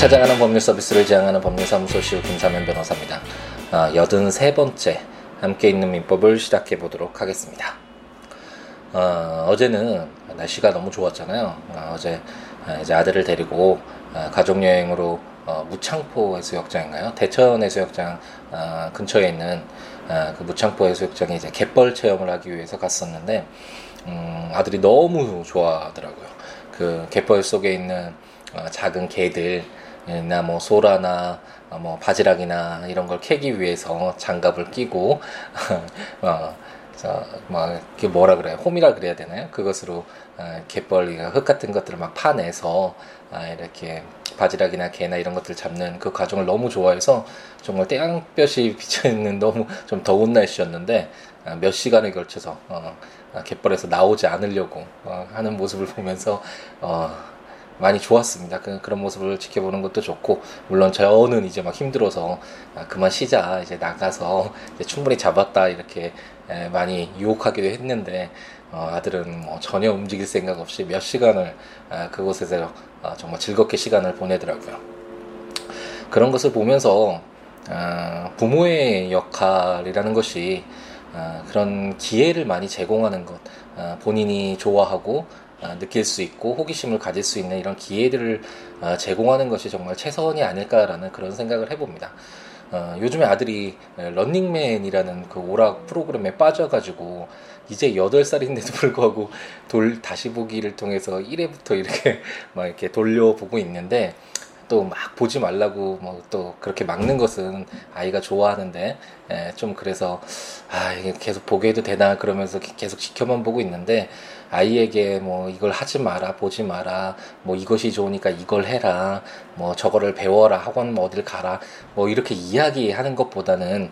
찾아가는 법률 서비스를 지향하는 법률사무소 시우 김사면 변호사입니다. 어, 83번째 함께 있는 민법을 시작해 보도록 하겠습니다. 어, 제는 날씨가 너무 좋았잖아요. 어, 제 이제 아들을 데리고 어, 가족여행으로 어, 무창포 해수욕장인가요? 대천 해수욕장 어, 근처에 있는 어, 그 무창포 해수욕장에 이제 갯벌 체험을 하기 위해서 갔었는데 음, 아들이 너무 좋아하더라고요. 그 갯벌 속에 있는 어, 작은 개들 나 뭐 소라나 어, 뭐 바지락이나 이런 걸 캐기 위해서 장갑을 끼고 어, 뭐 그게 뭐라 그래요? 홈이라 그래야 되나요? 그것으로 어, 갯벌이가 흙 같은 것들을 막 파내서 아, 이렇게 바지락이나 개나 이런 것들 잡는 그 과정을 너무 좋아해서 정말 떼양볕이 비쳐있는 너무 좀 더운 날씨였는데 아, 몇 시간에 걸쳐서 어, 아, 갯벌에서 나오지 않으려고 어, 하는 모습을 보면서 어, 많이 좋았습니다. 그, 런 모습을 지켜보는 것도 좋고 물론 저는 이제 막 힘들어서 아, 그만 쉬자 이제 나가서 이제 충분히 잡았다 이렇게 에, 많이 유혹하기도 했는데 어, 아들은 뭐 전혀 움직일 생각 없이 몇 시간을 아, 그곳에서 아, 정말 즐겁게 시간을 보내더라고요. 그런 것을 보면서 아, 부모의 역할이라는 것이 아, 그런 기회를 많이 제공하는 것, 아, 본인이 좋아하고 아, 느낄 수 있고 호기심을 가질 수 있는 이런 기회들을 아, 제공하는 것이 정말 최선이 아닐까라는 그런 생각을 해봅니다. 어, 요즘에 아들이 런닝맨이라는 그 오락 프로그램에 빠져가지고 이제 8살인데도 불구하고 돌 다시 보기를 통해서 1회부터 이렇게 막 이렇게 돌려보고 있는데 또 막 보지 말라고 뭐 또 그렇게 막는 것은 아이가 좋아하는데 예, 좀 그래서 아 이게 계속 보게 해도 되나 그러면서 계속 지켜만 보고 있는데 아이에게 뭐 이걸 하지 마라 보지 마라 뭐 이것이 좋으니까 이걸 해라 뭐 저거를 배워라 학원 뭐 어딜 가라 뭐 이렇게 이야기하는 것보다는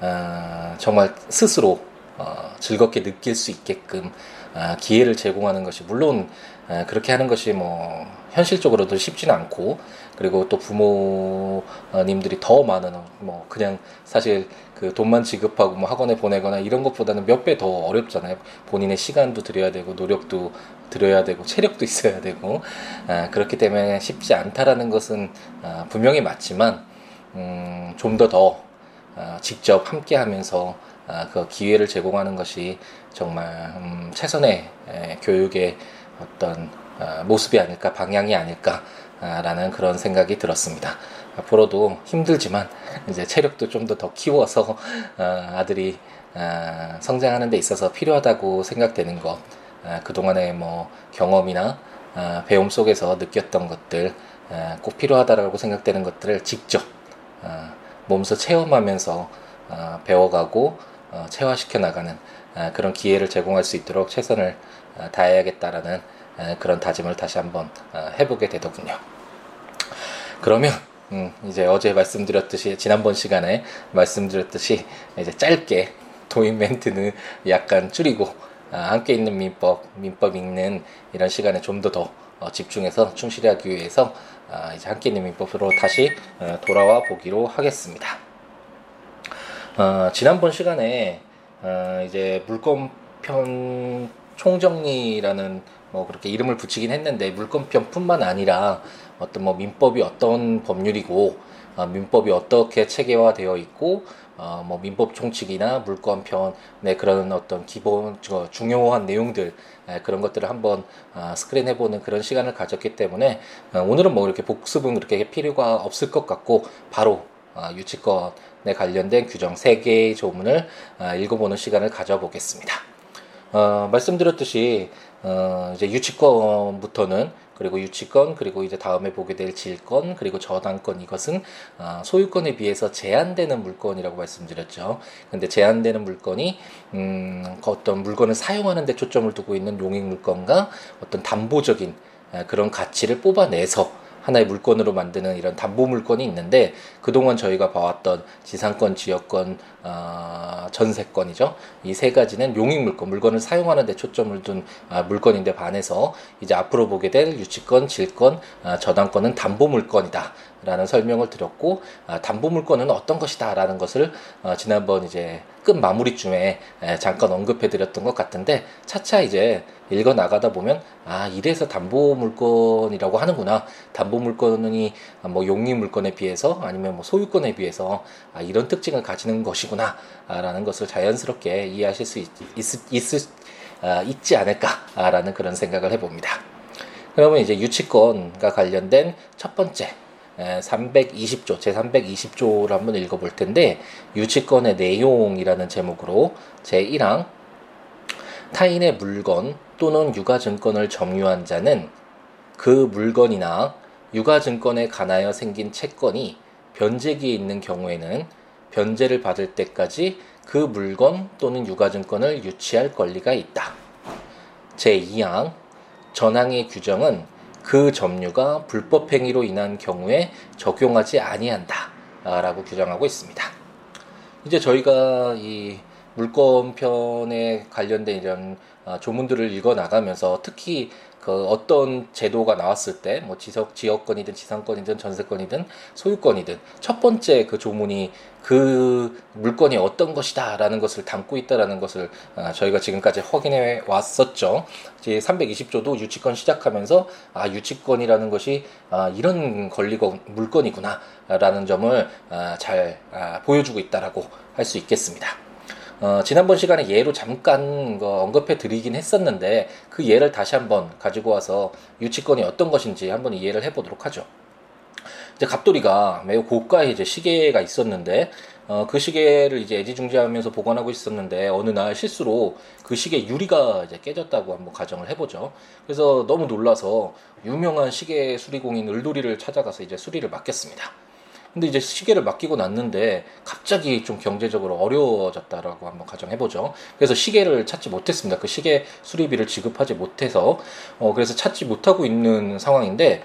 어, 정말 스스로 어, 즐겁게 느낄 수 있게끔 어, 기회를 제공하는 것이 물론 어, 그렇게 하는 것이 뭐 현실적으로도 쉽지는 않고 그리고 또 부모님들이 더 많은 뭐 그냥 사실 그 돈만 지급하고 뭐 학원에 보내거나 이런 것보다는 몇 배 더 어렵잖아요. 본인의 시간도 들여야 되고 노력도 들여야 되고 체력도 있어야 되고 아, 그렇기 때문에 쉽지 않다라는 것은 아, 분명히 맞지만 음, 좀 더더 더, 아, 직접 함께하면서 아, 그 기회를 제공하는 것이 정말 음, 최선의 에, 교육의 어떤 아, 모습이 아닐까 방향이 아닐까라는 그런 생각이 들었습니다. 앞으로도 힘들지만 이제 체력도 좀 더 더 키워서 아, 아들이 아, 성장하는 데 있어서 필요하다고 생각되는 것 그동안의 뭐 경험이나 배움 속에서 느꼈던 것들 꼭 필요하다라고 생각되는 것들을 직접 몸소 체험하면서 배워가고 어, 체화시켜 나가는 그런 기회를 제공할 수 있도록 최선을 다해야겠다라는 그런 다짐을 다시 한번 어, 해보게 되더군요. 그러면 음, 이제 어제 말씀드렸듯이 지난번 시간에 말씀드렸듯이 이제 짧게 도입 멘트는 약간 줄이고 아, 함께 있는 민법, 민법 읽는 이런 시간에 좀 더더 더, 어, 집중해서 충실하기 위해서 아, 이제 함께 있는 민법으로 다시 어, 돌아와 보기로 하겠습니다. 어, 지난번 시간에 어, 이제 물권편 총정리라는 뭐 그렇게 이름을 붙이긴 했는데 물권편뿐만 아니라 어떤 뭐 민법이 어떤 법률이고 어, 민법이 어떻게 체계화되어 있고 어, 뭐 민법 총칙이나 물권편의 그런 어떤 기본 저, 중요한 내용들 에, 그런 것들을 한번 어, 스크린해보는 그런 시간을 가졌기 때문에 어, 오늘은 뭐 이렇게 복습은 그렇게 필요가 없을 것 같고 바로 어, 유치권에 관련된 규정 3개의 조문을 어, 읽어보는 시간을 가져보겠습니다. 어, 말씀드렸듯이 어, 이제 유치권부터는 그리고 유치권 그리고 이제 다음에 보게 될 질권 그리고 저당권 이것은 어, 소유권에 비해서 제한되는 물건이라고 말씀드렸죠. 근데 제한되는 물건이 음, 어떤 물건을 사용하는 데 초점을 두고 있는 용익 물건과 어떤 담보적인 그런 가치를 뽑아내서 하나의 물건으로 만드는 이런 담보 물건이 있는데 그동안 저희가 봐왔던 지상권, 지역권, 어, 전세권이죠. 이 세 가지는 용익 물건, 물건을 사용하는 데 초점을 둔 아, 물건인데 반해서 이제 앞으로 보게 될 유치권, 질권, 아, 저당권은 담보 물건이다. 라는 설명을 드렸고 아, 담보 물건은 어떤 것이다 라는 것을 어, 지난번 이제 끝 마무리쯤에 에, 잠깐 언급해 드렸던 것 같은데 차차 이제 읽어 나가다 보면 아 이래서 담보 물건이라고 하는구나 담보 물건이 뭐 용의 물건에 비해서 아니면 뭐 소유권에 비해서 아 이런 특징을 가지는 것이구나라는 것을 자연스럽게 이해하실 수 있, 있, 있, 아, 있지 않을까라는 그런 생각을 해봅니다. 그러면 이제 유치권과 관련된 첫 번째 320조, 제 320조를 한번 읽어볼 텐데, 유치권의 내용이라는 제목으로 제 1항, 타인의 물건 또는 유가증권을 점유한 자는 그 물건이나 유가증권에 관하여 생긴 채권이 변제기에 있는 경우에는 변제를 받을 때까지 그 물건 또는 유가증권을 유치할 권리가 있다. 제2항, 전항의 규정은 그 점유가 불법 행위로 인한 경우에 적용하지 아니한다. 라고 규정하고 있습니다. 이제 저희가 이 물권편에 관련된 이런 아, 조문들을 읽어 나가면서 특히 그 어떤 제도가 나왔을 때 뭐 지적 지역권이든 지상권이든 전세권이든 소유권이든 첫 번째 그 조문이 그 물건이 어떤 것이다라는 것을 담고 있다라는 것을 아, 저희가 지금까지 확인해 왔었죠. 이제 320조도 유치권 시작하면서 아 유치권이라는 것이 아 이런 권리가 물건이구나라는 점을 아, 잘 아, 보여주고 있다라고 할 수 있겠습니다. 어, 지난번 시간에 예로 잠깐 그 언급해 드리긴 했었는데 그 예를 다시 한번 가지고 와서 유치권이 어떤 것인지 한번 이해를 해보도록 하죠. 이제 갑돌이가 매우 고가의 이제 시계가 있었는데 어, 그 시계를 이제 애지중지하면서 보관하고 있었는데 어느 날 실수로 그 시계 유리가 이제 깨졌다고 한번 가정을 해보죠. 그래서 너무 놀라서 유명한 시계 수리공인 을돌이를 찾아가서 이제 수리를 맡겼습니다. 근데 이제 시계를 맡기고 났는데 갑자기 좀 경제적으로 어려워졌다라고 한번 가정해보죠. 그래서 시계를 찾지 못했습니다. 그 시계 수리비를 지급하지 못해서 어 그래서 찾지 못하고 있는 상황인데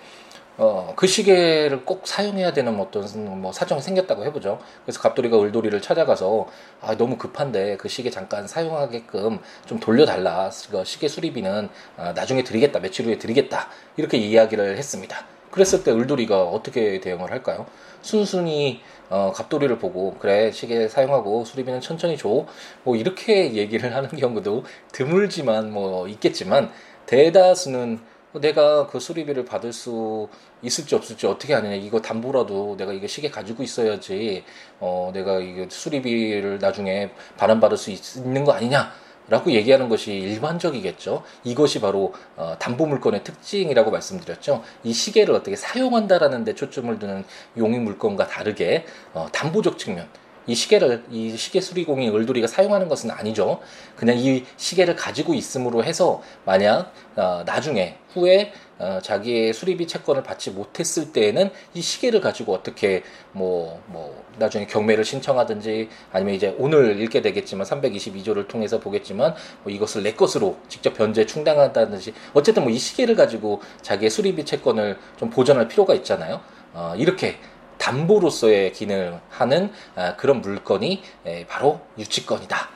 어, 그 시계를 꼭 사용해야 되는 어떤 뭐 사정이 생겼다고 해보죠. 그래서 갑돌이가 을돌이를 찾아가서 아, 너무 급한데 그 시계 잠깐 사용하게끔 좀 돌려달라. 그 시계 수리비는 아, 나중에 드리겠다. 며칠 후에 드리겠다. 이렇게 이야기를 했습니다. 그랬을 때 을돌이가 어떻게 대응을 할까요? 순순히 어, 갑돌이를 보고 그래 시계 사용하고 수리비는 천천히 줘. 뭐 이렇게 얘기를 하는 경우도 드물지만 뭐 있겠지만 대다수는 내가 그 수리비를 받을 수 있을지 없을지 어떻게 하느냐 이거 담보라도 내가 이거 시계 가지고 있어야지 어 내가 이거 수리비를 나중에 반환받을 수 있 는 거 아니냐 라고 얘기하는 것이 일반적이겠죠. 이것이 바로 어, 담보물건의 특징이라고 말씀드렸죠. 이 시계를 어떻게 사용한다라는 데 초점을 두는 용의 물건과 다르게 어, 담보적 측면, 이 시계를 이 시계 수리공인 을돌이가 사용하는 것은 아니죠. 그냥 이 시계를 가지고 있음으로 해서 만약 어, 나중에 후에 어, 자기의 수리비 채권을 받지 못했을 때에는 이 시계를 가지고 어떻게 뭐, 뭐, 나중에 경매를 신청하든지 아니면 이제 오늘 읽게 되겠지만 322조를 통해서 보겠지만 뭐 이것을 내 것으로 직접 변제 충당한다든지 어쨌든 뭐 이 시계를 가지고 자기의 수리비 채권을 좀 보전할 필요가 있잖아요. 어, 이렇게 담보로서의 기능을 하는 아, 그런 물건이 바로 유치권이다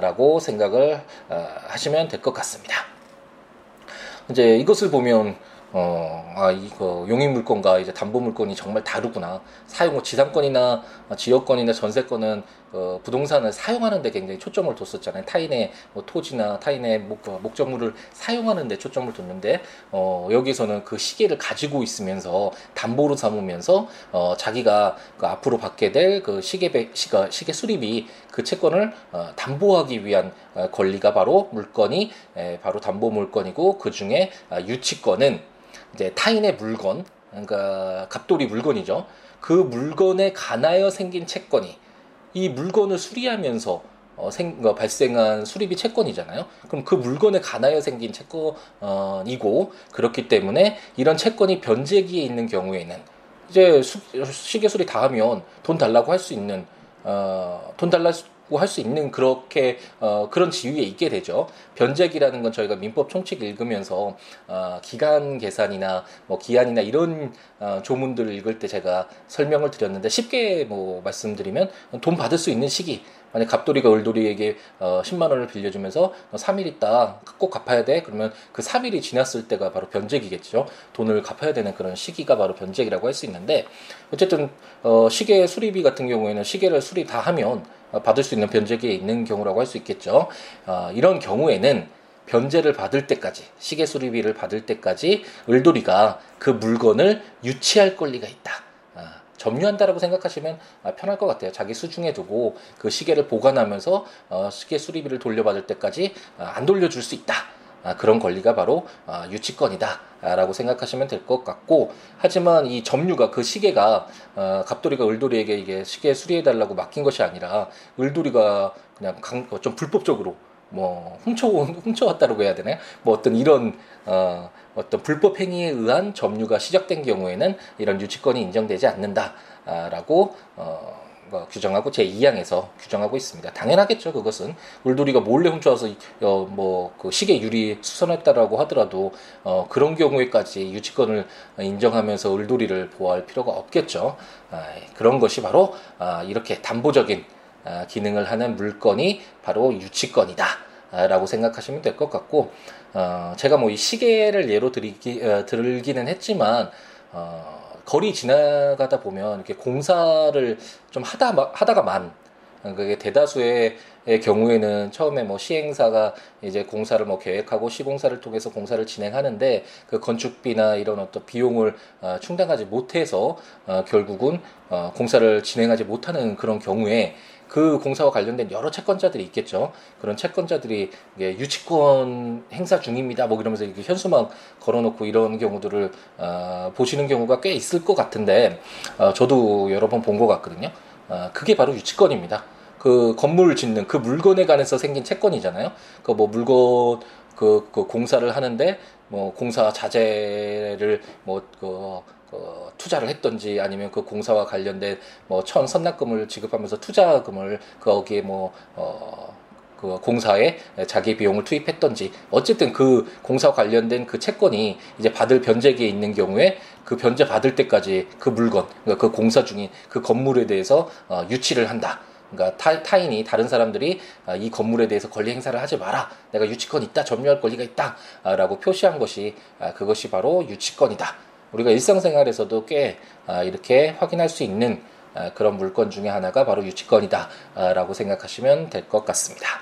라고 생각을 어, 하시면 될 것 같습니다. 이제 이것을 보면 어, 아, 이거 용인 물건과 이제 담보 물건이 정말 다르구나. 사용, 지상권이나 지역권이나 전세권은 그 부동산을 사용하는 데 굉장히 초점을 뒀었잖아요. 타인의 뭐 토지나 타인의 목, 그 목적물을 사용하는 데 초점을 뒀는데, 어, 여기서는 그 시계를 가지고 있으면서 담보로 삼으면서, 어, 자기가 그 앞으로 받게 될 그 시계, 배, 시가, 시계 수리비 그 채권을 어, 담보하기 위한 어, 권리가 바로 물건이 에, 바로 담보 물건이고 그 중에 아, 유치권은 이제 타인의 물건, 그러니까 갑돌이 물건이죠. 그 물건에 관하여 생긴 채권이 이 물건을 수리하면서 어, 생, 어, 발생한 수리비 채권이잖아요. 그럼 그 물건에 관하여 생긴 채권이고 그렇기 때문에 이런 채권이 변제기에 있는 경우에는 이제 수, 시계 수리 다 하면 돈 달라고 할 수 있는 어, 돈 달라 할 수 있는 그렇게 어, 그런 지위에 있게 되죠. 변제기라는 건 저희가 민법 총칙 읽으면서 어, 기간 계산이나 뭐 기한이나 이런 어, 조문들을 읽을 때 제가 설명을 드렸는데 쉽게 뭐 말씀드리면 돈 받을 수 있는 시기 만약 갑돌이가 을돌이에게 어, 10만 원을 빌려주면서 3일 있다 꼭 갚아야 돼 그러면 그 3일이 지났을 때가 바로 변제기겠죠 돈을 갚아야 되는 그런 시기가 바로 변제기라고 할 수 있는데 어쨌든 어, 시계 수리비 같은 경우에는 시계를 수리 다 하면 어, 받을 수 있는 변제기에 있는 경우라고 할 수 있겠죠. 어, 이런 경우에는 변제를 받을 때까지 시계 수리비를 받을 때까지 을돌이가 그 물건을 유치할 권리가 있다. 아, 점유한다라고 생각하시면 아, 편할 것 같아요. 자기 수중에 두고 그 시계를 보관하면서 어, 시계 수리비를 돌려받을 때까지 아, 안 돌려줄 수 있다. 아, 그런 권리가 바로 아, 유치권이다라고 생각하시면 될 것 같고 하지만 이 점유가 그 시계가 어, 갑돌이가 을돌이에게 이게 시계 수리해달라고 맡긴 것이 아니라 을돌이가 그냥 강, 좀 불법적으로 뭐 훔쳐 훔쳐왔다고 해야 되나요? 뭐 어떤 이런 어, 어떤 불법 행위에 의한 점유가 시작된 경우에는 이런 유치권이 인정되지 않는다라고 어, 뭐 규정하고 제 2항에서 규정하고 있습니다. 당연하겠죠. 그것은 울돌이가 몰래 훔쳐와서 어, 뭐그 시계 유리 수선했다라고 하더라도 어, 그런 경우에까지 유치권을 인정하면서 울돌이를 보호할 필요가 없겠죠. 아, 그런 것이 바로 아, 이렇게 담보적인 아, 기능을 하는 물건이 바로 유치권이다. 라고 생각하시면 될 것 같고 어, 제가 뭐 이 시계를 예로 들기, 어, 들기는 했지만 어, 거리 지나가다 보면 이렇게 공사를 좀 하다 하다가 만 그게 대다수의 경우에는 처음에 뭐 시행사가 이제 공사를 뭐 계획하고 시공사를 통해서 공사를 진행하는데 그 건축비나 이런 어떤 비용을 어, 충당하지 못해서 어, 결국은 어, 공사를 진행하지 못하는 그런 경우에 그 공사와 관련된 여러 채권자들이 있겠죠. 그런 채권자들이 유치권 행사 중입니다. 뭐 이러면서 이렇게 현수막 걸어놓고 이런 경우들을 어, 보시는 경우가 꽤 있을 것 같은데 어, 저도 여러 번 본 것 같거든요. 어, 그게 바로 유치권입니다. 그 건물 짓는 그 물건에 관해서 생긴 채권이잖아요. 그 뭐 물건 그, 그 공사를 하는데 뭐 공사 자재를 뭐그 어, 투자를 했던지 아니면 그 공사와 관련된 뭐 천 선납금을 지급하면서 투자금을 거기에 뭐 어, 그 공사에 자기 비용을 투입했던지 어쨌든 그 공사 관련된 그 채권이 이제 받을 변제기에 있는 경우에 그 변제 받을 때까지 그 물건 그러니까 그 공사 중인 그 건물에 대해서 어, 유치를 한다. 그러니까 타, 타인이 다른 사람들이 아, 이 건물에 대해서 권리 행사를 하지 마라. 내가 유치권 있다, 점유할 권리가 있다라고 표시한 것이 아, 그것이 바로 유치권이다. 우리가 일상생활에서도 꽤 아, 이렇게 확인할 수 있는 아, 그런 물건 중에 하나가 바로 유치권이다라고 생각하시면 될 것 같습니다.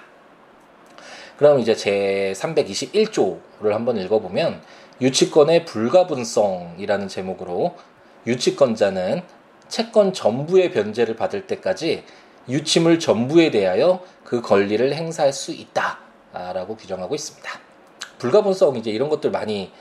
그럼 이제 제 321조를 한번 읽어보면 유치권의 불가분성이라는 제목으로 유치권자는 채권 전부의 변제를 받을 때까지 유치물 전부에 대하여 그 권리를 행사할 수 있다라고 규정하고 있습니다. 불가분성 이제 이런 것들 많이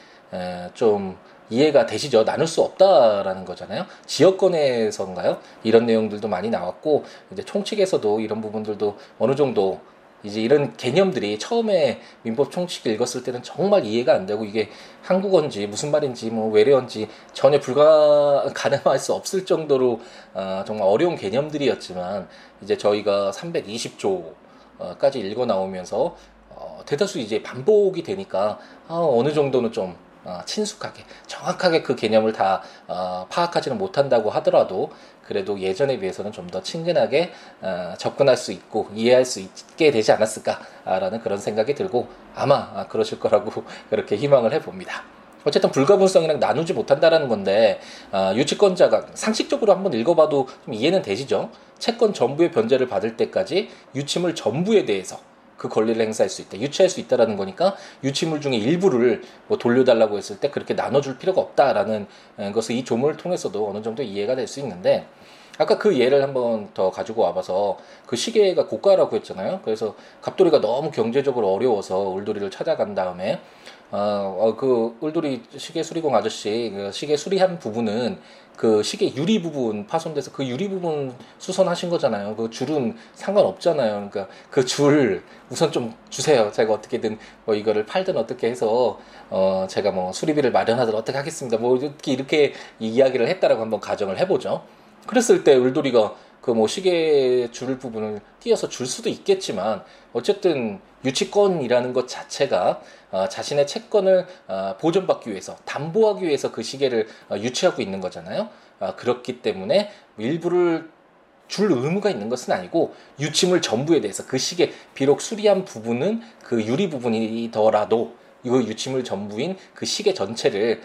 좀 이해가 되시죠? 나눌 수 없다라는 거잖아요. 지역권에서인가요? 이런 내용들도 많이 나왔고 이제 총칙에서도 이런 부분들도 어느 정도 이제 이런 개념들이 처음에 민법 총칙 읽었을 때는 정말 이해가 안 되고 이게 한국어인지 무슨 말인지 뭐 외래어인지 전혀 불가 가능할 수 없을 정도로 어, 정말 어려운 개념들이었지만 이제 저희가 320조까지 읽어 나오면서 어, 대다수 이제 반복이 되니까 어, 어느 정도는 좀 어, 친숙하게 정확하게 그 개념을 다 어, 파악하지는 못한다고 하더라도 그래도 예전에 비해서는 좀 더 친근하게 어, 접근할 수 있고 이해할 수 있게 되지 않았을까라는 그런 생각이 들고 아마 아, 그러실 거라고 그렇게 희망을 해봅니다. 어쨌든 불가분성이랑 나누지 못한다라는 건데 어, 유치권자가 상식적으로 한번 읽어봐도 좀 이해는 되시죠? 채권 전부의 변제를 받을 때까지 유치물 전부에 대해서 그 권리를 행사할 수 있다. 유치할 수 있다라는 거니까 유치물 중에 일부를 뭐 돌려달라고 했을 때 그렇게 나눠줄 필요가 없다라는 것을 이 조문을 통해서도 어느 정도 이해가 될 수 있는데 아까 그 예를 한번 더 가지고 와봐서 그 시계가 고가라고 했잖아요. 그래서 갑돌이가 너무 경제적으로 어려워서 울돌이를 찾아간 다음에 어, 어, 그 울돌이 시계 수리공 아저씨 그 시계 수리한 부분은 그 시계 유리 부분 파손돼서 그 유리 부분 수선하신 거잖아요. 그 줄은 상관없잖아요. 그러니까 그 줄 우선 좀 주세요. 제가 어떻게든 뭐 이거를 팔든 어떻게 해서 어 제가 뭐 수리비를 마련하든 어떻게 하겠습니다. 뭐 이렇게 이렇게 이야기를 했다라고 한번 가정을 해보죠. 그랬을 때 울돌이가 그 뭐 시계 줄 부분을 띄어서 줄 수도 있겠지만 어쨌든 유치권이라는 것 자체가 어, 자신의 채권을 어, 보존받기 위해서 담보하기 위해서 그 시계를 어, 유치하고 있는 거잖아요. 어, 그렇기 때문에 일부를 줄 의무가 있는 것은 아니고 유치물 전부에 대해서 그 시계 비록 수리한 부분은 그 유리 부분이더라도 이거 유치물 전부인 그 시계 전체를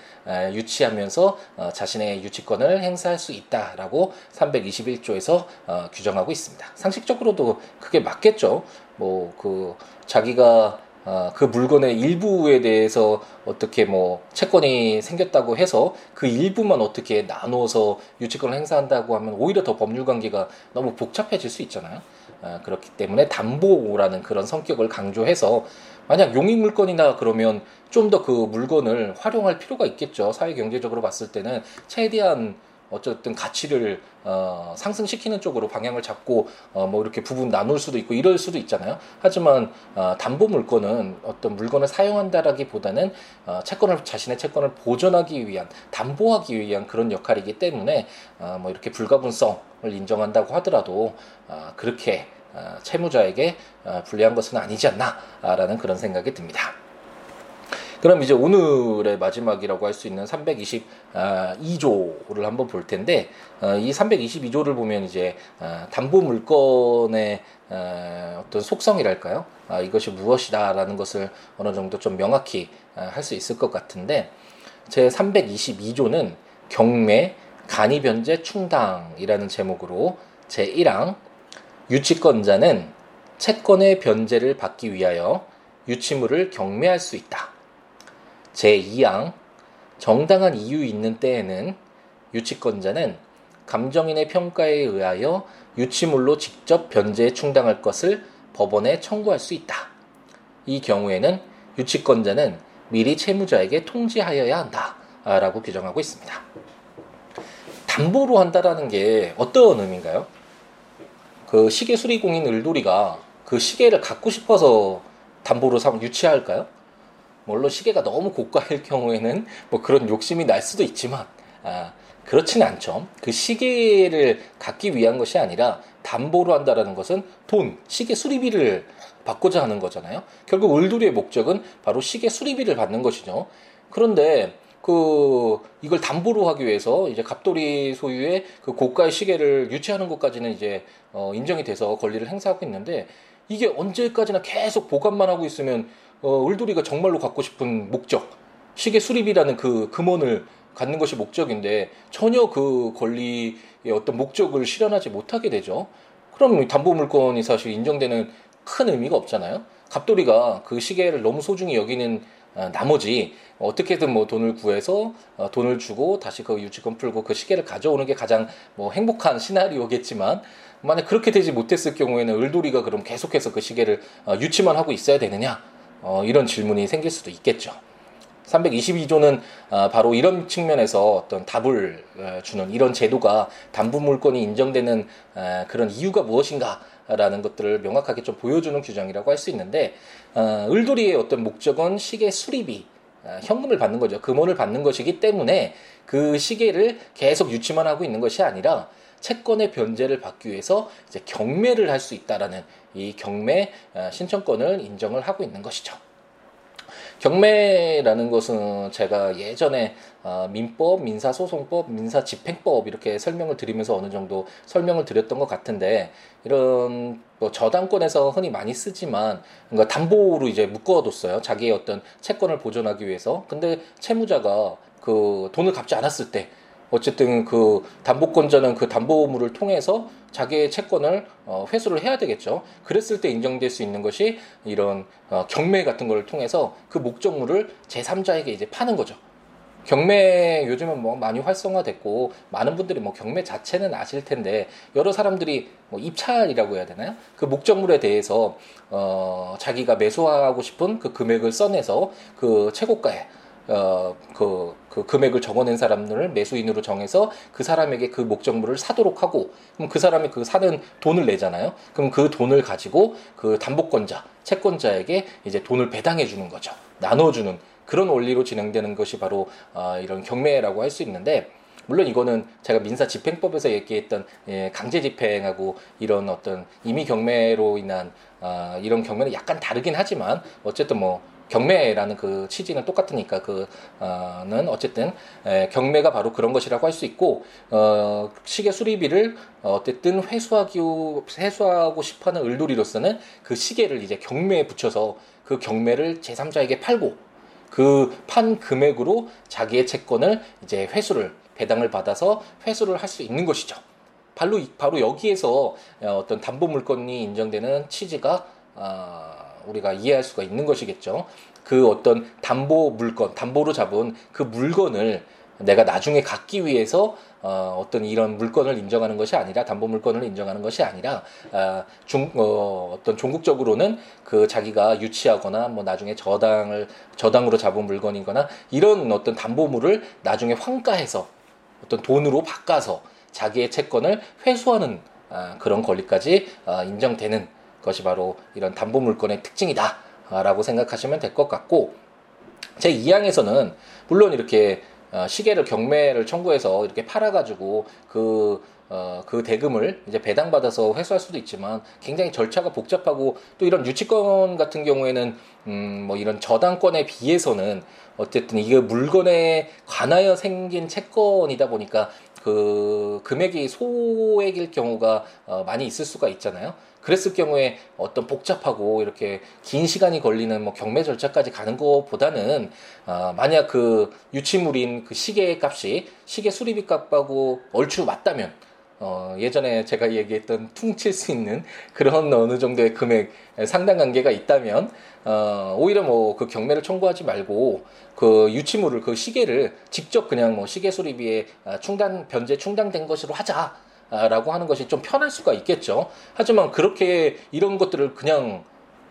유치하면서 어, 자신의 유치권을 행사할 수 있다라고 321조에서 어, 규정하고 있습니다. 상식적으로도 그게 맞겠죠. 뭐 그 자기가 어, 그 물건의 일부에 대해서 어떻게 뭐 채권이 생겼다고 해서 그 일부만 어떻게 나눠서 유치권을 행사한다고 하면 오히려 더 법률 관계가 너무 복잡해질 수 있잖아요. 어, 그렇기 때문에 담보라는 그런 성격을 강조해서 만약 용익 물건이나 그러면 좀 더 그 물건을 활용할 필요가 있겠죠. 사회 경제적으로 봤을 때는 최대한 어쨌든 가치를 어, 상승시키는 쪽으로 방향을 잡고 어, 뭐 이렇게 부분 나눌 수도 있고 이럴 수도 있잖아요. 하지만 어, 담보 물건은 어떤 물건을 사용한다라기보다는 어, 채권을 자신의 채권을 보존하기 위한 담보하기 위한 그런 역할이기 때문에 어, 뭐 이렇게 불가분성을 인정한다고 하더라도 어, 그렇게 어, 채무자에게 어, 불리한 것은 아니지 않나라는 그런 생각이 듭니다. 그럼 이제 오늘의 마지막이라고 할 수 있는 322조를 한번 볼 텐데 어, 이 322조를 보면 이제 어, 담보 물건의 어, 어떤 속성이랄까요? 아, 이것이 무엇이다라는 것을 어느 정도 좀 명확히 할 수 있을 것 같은데 제 322조는 경매 간이 변제 충당이라는 제목으로 제 1항 유치권자는 채권의 변제를 받기 위하여 유치물을 경매할 수 있다. 제2항 정당한 이유 있는 때에는 유치권자는 감정인의 평가에 의하여 유치물로 직접 변제에 충당할 것을 법원에 청구할 수 있다. 이 경우에는 유치권자는 미리 채무자에게 통지하여야 한다. 라고 규정하고 있습니다. 담보로 한다라는 게 어떤 의미인가요? 그 시계 수리공인 을돌이가 그 시계를 갖고 싶어서 담보로 유치할까요? 물론 시계가 너무 고가일 경우에는 뭐 그런 욕심이 날 수도 있지만 아, 그렇지는 않죠. 그 시계를 갖기 위한 것이 아니라 담보로 한다라는 것은 돈, 시계 수리비를 받고자 하는 거잖아요. 결국 을두리의 목적은 바로 시계 수리비를 받는 것이죠. 그런데 그 이걸 담보로 하기 위해서 이제 갑돌이 소유의 그 고가의 시계를 유치하는 것까지는 이제 어 인정이 돼서 권리를 행사하고 있는데 이게 언제까지나 계속 보관만 하고 있으면 어, 을돌이가 정말로 갖고 싶은 목적, 시계 수립이라는 그 금원을 갖는 것이 목적인데 전혀 그 권리의 어떤 목적을 실현하지 못하게 되죠. 그럼 담보 물건이 사실 인정되는 큰 의미가 없잖아요. 갑돌이가 그 시계를 너무 소중히 여기는 어, 나머지 어떻게든 뭐 돈을 구해서 어, 돈을 주고 다시 그 유치권 풀고 그 시계를 가져오는 게 가장 뭐 행복한 시나리오겠지만 만약 그렇게 되지 못했을 경우에는 을돌이가 그럼 계속해서 그 시계를 어, 유치만 하고 있어야 되느냐 어, 이런 질문이 생길 수도 있겠죠. 322조는 어, 바로 이런 측면에서 어떤 답을 어, 주는 이런 제도가 담보 물건이 인정되는 어, 그런 이유가 무엇인가라는 것들을 명확하게 좀 보여주는 규정이라고 할 수 있는데 어, 을돌이의 어떤 목적은 시계 수리비 어, 현금을 받는 거죠. 금원을 받는 것이기 때문에 그 시계를 계속 유치만 하고 있는 것이 아니라 채권의 변제를 받기 위해서 이제 경매를 할 수 있다라는 이 경매 어, 신청권을 인정을 하고 있는 것이죠. 경매라는 것은 제가 예전에 어, 민법, 민사소송법, 민사집행법 이렇게 설명을 드리면서 어느 정도 설명을 드렸던 것 같은데 이런 뭐 저당권에서 흔히 많이 쓰지만 뭔가 담보로 이제 묶어뒀어요. 자기의 어떤 채권을 보존하기 위해서. 근데 채무자가 그 돈을 갚지 않았을 때 어쨌든 그 담보권자는 그 담보물을 통해서 자기의 채권을 어, 회수를 해야 되겠죠. 그랬을 때 인정될 수 있는 것이 이런 어, 경매 같은 걸 통해서 그 목적물을 제3자에게 이제 파는 거죠. 경매 요즘은 뭐 많이 활성화됐고 많은 분들이 뭐 경매 자체는 아실 텐데 여러 사람들이 뭐 입찰이라고 해야 되나요? 그 목적물에 대해서 어 자기가 매수하고 싶은 그 금액을 써내서 그 최고가에 어, 그, 그 금액을 적어낸 사람들을 매수인으로 정해서 그 사람에게 그 목적물을 사도록 하고 그럼 그 사람이 그 사는 돈을 내잖아요. 그럼 그 돈을 가지고 그 담보권자, 채권자에게 이제 돈을 배당해 주는 거죠. 나눠 주는 그런 원리로 진행되는 것이 바로 어, 이런 경매라고 할 수 있는데 물론 이거는 제가 민사 집행법에서 얘기했던 예, 강제 집행하고 이런 어떤 임의 경매로 인한 어, 이런 경매는 약간 다르긴 하지만 어쨌든 뭐 경매라는 그 취지는 똑같으니까 그는 어쨌든 에, 경매가 바로 그런 것이라고 할 수 있고 어, 시계 수리비를 어쨌든 회수하기 회수하고 싶어하는 을돌이로서는 그 시계를 이제 경매에 붙여서 그 경매를 제3자에게 팔고 그 판 금액으로 자기의 채권을 이제 회수를 배당을 받아서 회수를 할 수 있는 것이죠. 바로 바로 여기에서 어떤 담보 물건이 인정되는 취지가 어, 우리가 이해할 수가 있는 것이겠죠. 그 어떤 담보 물건, 담보로 잡은 그 물건을 내가 나중에 갖기 위해서 어, 어떤 이런 물건을 인정하는 것이 아니라 담보 물건을 인정하는 것이 아니라 어, 중, 어, 어떤 종국적으로는 그 자기가 유치하거나 뭐 나중에 저당을 저당으로 잡은 물건이거나 이런 어떤 담보물을 나중에 환가해서 어떤 돈으로 바꿔서 자기의 채권을 회수하는 아, 그런 권리까지 아, 인정되는 것이 바로 이런 담보 물건의 특징이다라고 생각하시면 될 것 같고 제 2항에서는 물론 이렇게 어, 시계를 경매를 청구해서 이렇게 팔아가지고 그, 어, 그 대금을 이제 배당받아서 회수할 수도 있지만 굉장히 절차가 복잡하고 또 이런 유치권 같은 경우에는 음, 뭐 이런 저당권에 비해서는 어쨌든 이게 물건에 관하여 생긴 채권이다 보니까 그 금액이 소액일 경우가 어, 많이 있을 수가 있잖아요. 그랬을 경우에 어떤 복잡하고 이렇게 긴 시간이 걸리는 뭐 경매 절차까지 가는 것보다는 어, 만약 그 유치물인 그 시계 값이 시계 수리비 값하고 얼추 맞다면 어, 예전에 제가 얘기했던 퉁칠 수 있는 그런 어느 정도의 금액 상당 관계가 있다면 어, 오히려 뭐 그 경매를 청구하지 말고 그 유치물을 그 시계를 직접 그냥 뭐 시계 수리비에 아, 충당 변제 충당된 것으로 하자. 라고 하는 것이 좀 편할 수가 있겠죠. 하지만 그렇게 이런 것들을 그냥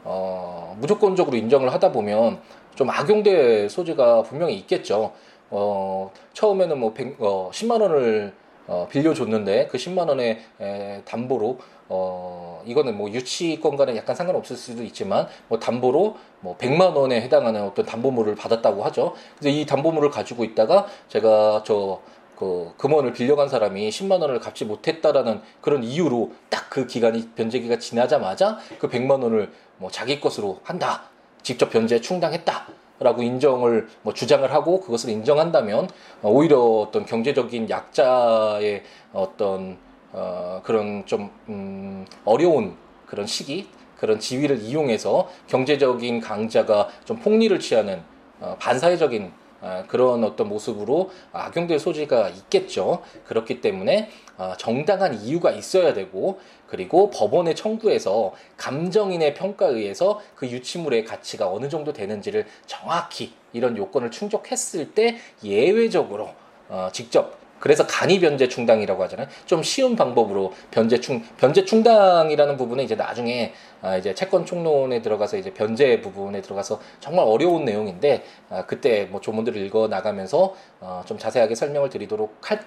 어, 무조건적으로 인정을 하다 보면 좀 악용될 소지가 분명히 있겠죠. 어, 처음에는 뭐 100, 어, 10만 원을 어, 빌려줬는데 그 10만 원의 에, 담보로 어, 이거는 뭐 유치권과는 약간 상관없을 수도 있지만 뭐 담보로 뭐 100만 원에 해당하는 어떤 담보물을 받았다고 하죠. 그래서 이 담보물을 가지고 있다가 제가 저 그 금원을 빌려간 사람이 10만 원을 갚지 못했다라는 그런 이유로 딱 그 기간이 변제기가 지나자마자 그 100만 원을 뭐 자기 것으로 한다. 직접 변제 충당했다. 라고 인정을 뭐 주장을 하고 그것을 인정한다면 오히려 어떤 경제적인 약자의 어떤 어 그런 좀 음, 어려운 그런 시기 그런 지위를 이용해서 경제적인 강자가 좀 폭리를 취하는 어 반사회적인 아, 그런 어떤 모습으로 악용될 소지가 있겠죠. 그렇기 때문에 아, 정당한 이유가 있어야 되고 그리고 법원의 청구에서 감정인의 평가에 의해서 그 유치물의 가치가 어느 정도 되는지를 정확히 이런 요건을 충족했을 때 예외적으로 어, 직접 그래서 간이 변제 충당이라고 하잖아요. 좀 쉬운 방법으로 변제 충 변제 충당이라는 부분은 이제 나중에 아 이제 채권 총론에 들어가서 이제 변제 부분에 들어가서 정말 어려운 내용인데 아 그때 뭐 조문들을 읽어 나가면서 어좀 자세하게 설명을 드리도록 할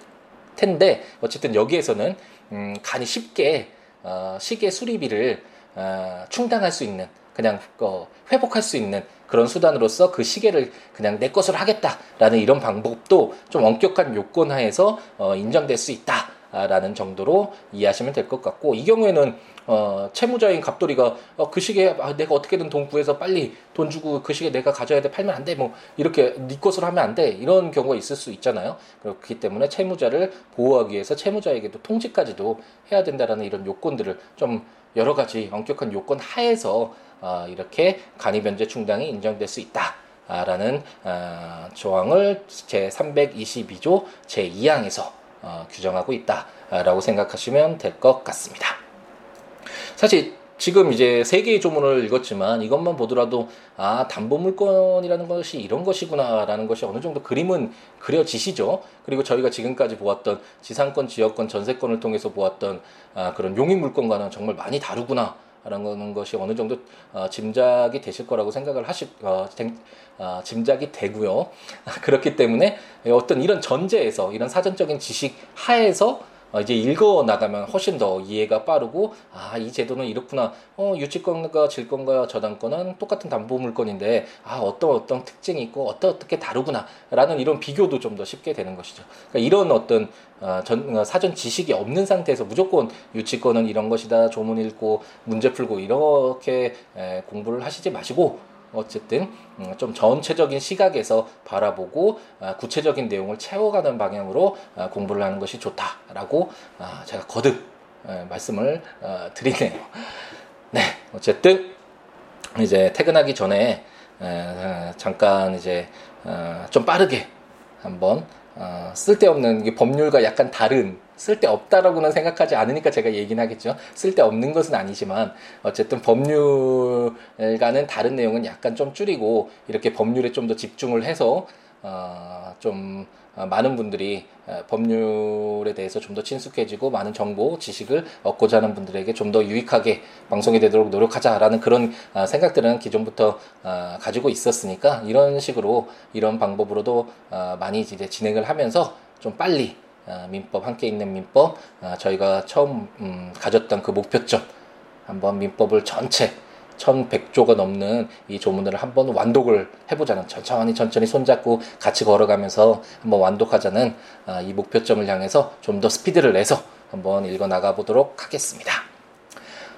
텐데 어쨌든 여기에서는 음 간이 쉽게 어 시계 수리비를 어 충당할 수 있는 그냥 어 회복할 수 있는 그런 수단으로서 그 시계를 그냥 내 것으로 하겠다라는 이런 방법도 좀 엄격한 요건 하에서 어, 인정될 수 있다. 라는 정도로 이해하시면 될 것 같고 이 경우에는 어, 채무자인 갑돌이가 어, 그 시계 아, 내가 어떻게든 돈 구해서 빨리 돈 주고 그 시계 내가 가져야 돼 팔면 안 돼 뭐 이렇게 네 것으로 하면 안 돼 이런 경우가 있을 수 있잖아요 그렇기 때문에 채무자를 보호하기 위해서 채무자에게도 통지까지도 해야 된다라는 이런 요건들을 좀 여러 가지 엄격한 요건 하에서 어, 이렇게 간이변제 충당이 인정될 수 있다. 라는 어, 조항을 제 322조 제 2항에서 어, 규정하고 있다라고 생각하시면 될 것 같습니다. 사실 지금 이제 세 개의 조문을 읽었지만 이것만 보더라도 아 담보 물건이라는 것이 이런 것이구나라는 것이 어느 정도 그림은 그려지시죠. 그리고 저희가 지금까지 보았던 지상권, 지역권, 전세권을 통해서 보았던 아, 그런 용익 물건과는 정말 많이 다르구나. 라는 것이 어느 정도 어, 짐작이 되실 거라고 생각을 하시 어, 어, 짐작이 되고요. 그렇기 때문에 어떤 이런 전제에서 이런 사전적인 지식 하에서 어, 이제 읽어 나가면 훨씬 더 이해가 빠르고 아 이 제도는 이렇구나. 어 유치권과 질권과 저당권은 똑같은 담보 물건인데 아 어떤 어떤 특징이 있고 어떤 어떻게 다르구나라는 이런 비교도 좀 더 쉽게 되는 것이죠. 그러니까 이런 어떤 어, 전, 어, 사전 지식이 없는 상태에서 무조건 유치권은 이런 것이다 조문 읽고 문제 풀고 이렇게 에, 공부를 하시지 마시고 어쨌든 음, 좀 전체적인 시각에서 바라보고 아, 구체적인 내용을 채워가는 방향으로 아, 공부를 하는 것이 좋다라고 아, 제가 거듭 말씀을 어, 드리네요. 네, 어쨌든 이제 퇴근하기 전에 잠깐 이제 어, 좀 빠르게 한번 어, 쓸데없는 법률과 약간 다른 쓸데없다라고는 생각하지 않으니까 제가 얘기는 하겠죠. 쓸데없는 것은 아니지만 어쨌든 법률과는 다른 내용은 약간 좀 줄이고 이렇게 법률에 좀 더 집중을 해서 어, 좀 어, 많은 분들이 어, 법률에 대해서 좀 더 친숙해지고 많은 정보, 지식을 얻고자 하는 분들에게 좀 더 유익하게 방송이 되도록 노력하자라는 그런 어, 생각들은 기존부터 가지고 있었으니까 이런 식으로 이런 방법으로도 많이 이제 진행을 하면서 좀 빨리 민법 함께 있는 민법 저희가 처음 음, 가졌던 그 목표점 한번 민법을 전체 1100조가 넘는 이 조문들을 한번 완독을 해보자는 천천히 천천히 손잡고 같이 걸어가면서 한번 완독하자는 아, 이 목표점을 향해서 좀 더 스피드를 내서 한번 읽어 나가 보도록 하겠습니다.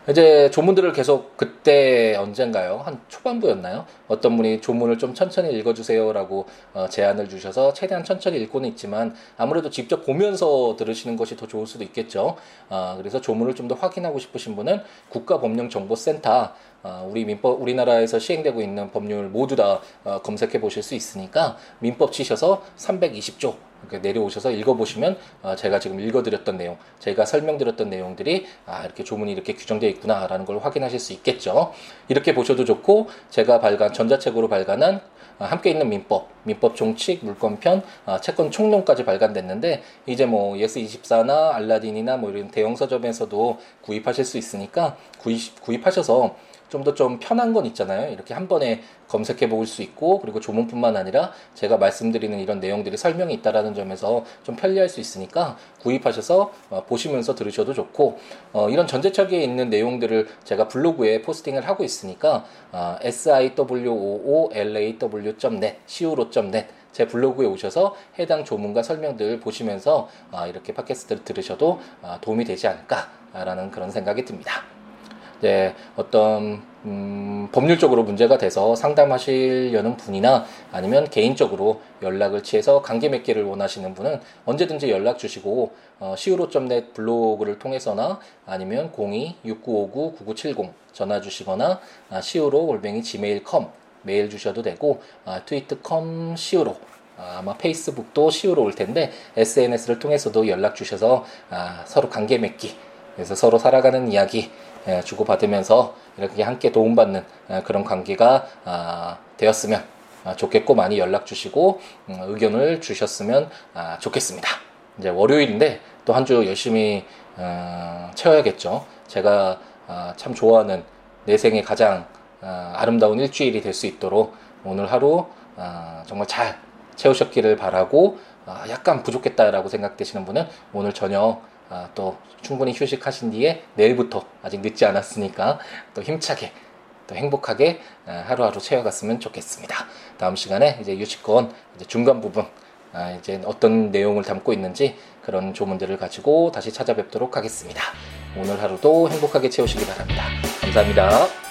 이제 조문들을 계속 그때 언젠가요? 한 초반부였나요? 어떤 분이 조문을 좀 천천히 읽어주세요라고 어, 제안을 주셔서 최대한 천천히 읽고는 있지만 아무래도 직접 보면서 들으시는 것이 더 좋을 수도 있겠죠. 어, 그래서 조문을 좀 더 확인하고 싶으신 분은 국가법령정보센터 어, 우리 민법 우리나라에서 시행되고 있는 법률 모두 다 어, 검색해 보실 수 있으니까 민법 치셔서 320조 이렇게 내려오셔서 읽어보시면 어, 제가 지금 읽어드렸던 내용, 제가 설명드렸던 내용들이 아 이렇게 조문이 이렇게 규정되어 있구나라는 걸 확인하실 수 있겠죠. 이렇게 보셔도 좋고 제가 발간 전자책으로 발간한 함께 있는 민법, 민법 총칙, 물권편, 채권 총론까지 발간됐는데 이제 뭐 예스24나 알라딘이나 뭐 이런 대형 서점에서도 구입하실 수 있으니까 구입, 구입하셔서 좀 더좀 좀 편한 건 있잖아요. 이렇게 한 번에 검색해 볼 수 있고 그리고 조문뿐만 아니라 제가 말씀드리는 이런 내용들이 설명이 있다라는 점에서 좀 편리할 수 있으니까 구입하셔서 어, 보시면서 들으셔도 좋고 어, 이런 전제책에 있는 내용들을 제가 블로그에 posting을 하고 있으니까 어, siwoolaw.net siwo.net 제 블로그에 오셔서 해당 조문과 설명들 보시면서 아, 이렇게 팟캐스트를 들으셔도 아, 도움이 되지 않을까라는 그런 생각이 듭니다. 네, 어떤 음, 법률적으로 문제가 돼서 상담하시려는 분이나 아니면 개인적으로 연락을 취해서 관계 맺기를 원하시는 분은 언제든지 연락 주시고 어, siwo.net 블로그를 통해서나 아니면 02-6959-9970 전화 주시거나 아, siwo 골뱅이 gmail.com 메일 주셔도 되고 아, 트위트컴 siwo 아, 아마 페이스북도 siwo 올 텐데 SNS를 통해서도 연락 주셔서 아, 서로 관계 맺기 그래서 서로 살아가는 이야기 예, 주고받으면서 이렇게 함께 도움받는 예, 그런 관계가 아, 되었으면 아, 좋겠고 많이 연락 주시고 음, 의견을 주셨으면 아, 좋겠습니다. 이제 월요일인데 또 한 주 열심히 어, 채워야겠죠. 제가 참 좋아하는 내 생에 가장 아름다운 일주일이 될 수 있도록 오늘 하루 정말 잘 채우셨기를 바라고 약간 부족했다라고 생각되시는 분은 오늘 저녁 아, 또 충분히 휴식하신 뒤에 내일부터 아직 늦지 않았으니까 또 힘차게 또 행복하게 아, 하루하루 채워갔으면 좋겠습니다. 다음 시간에 이제 유치권 이제 중간 부분 아, 이제 어떤 내용을 담고 있는지 그런 조문들을 가지고 다시 찾아뵙도록 하겠습니다. 오늘 하루도 행복하게 채우시기 바랍니다. 감사합니다.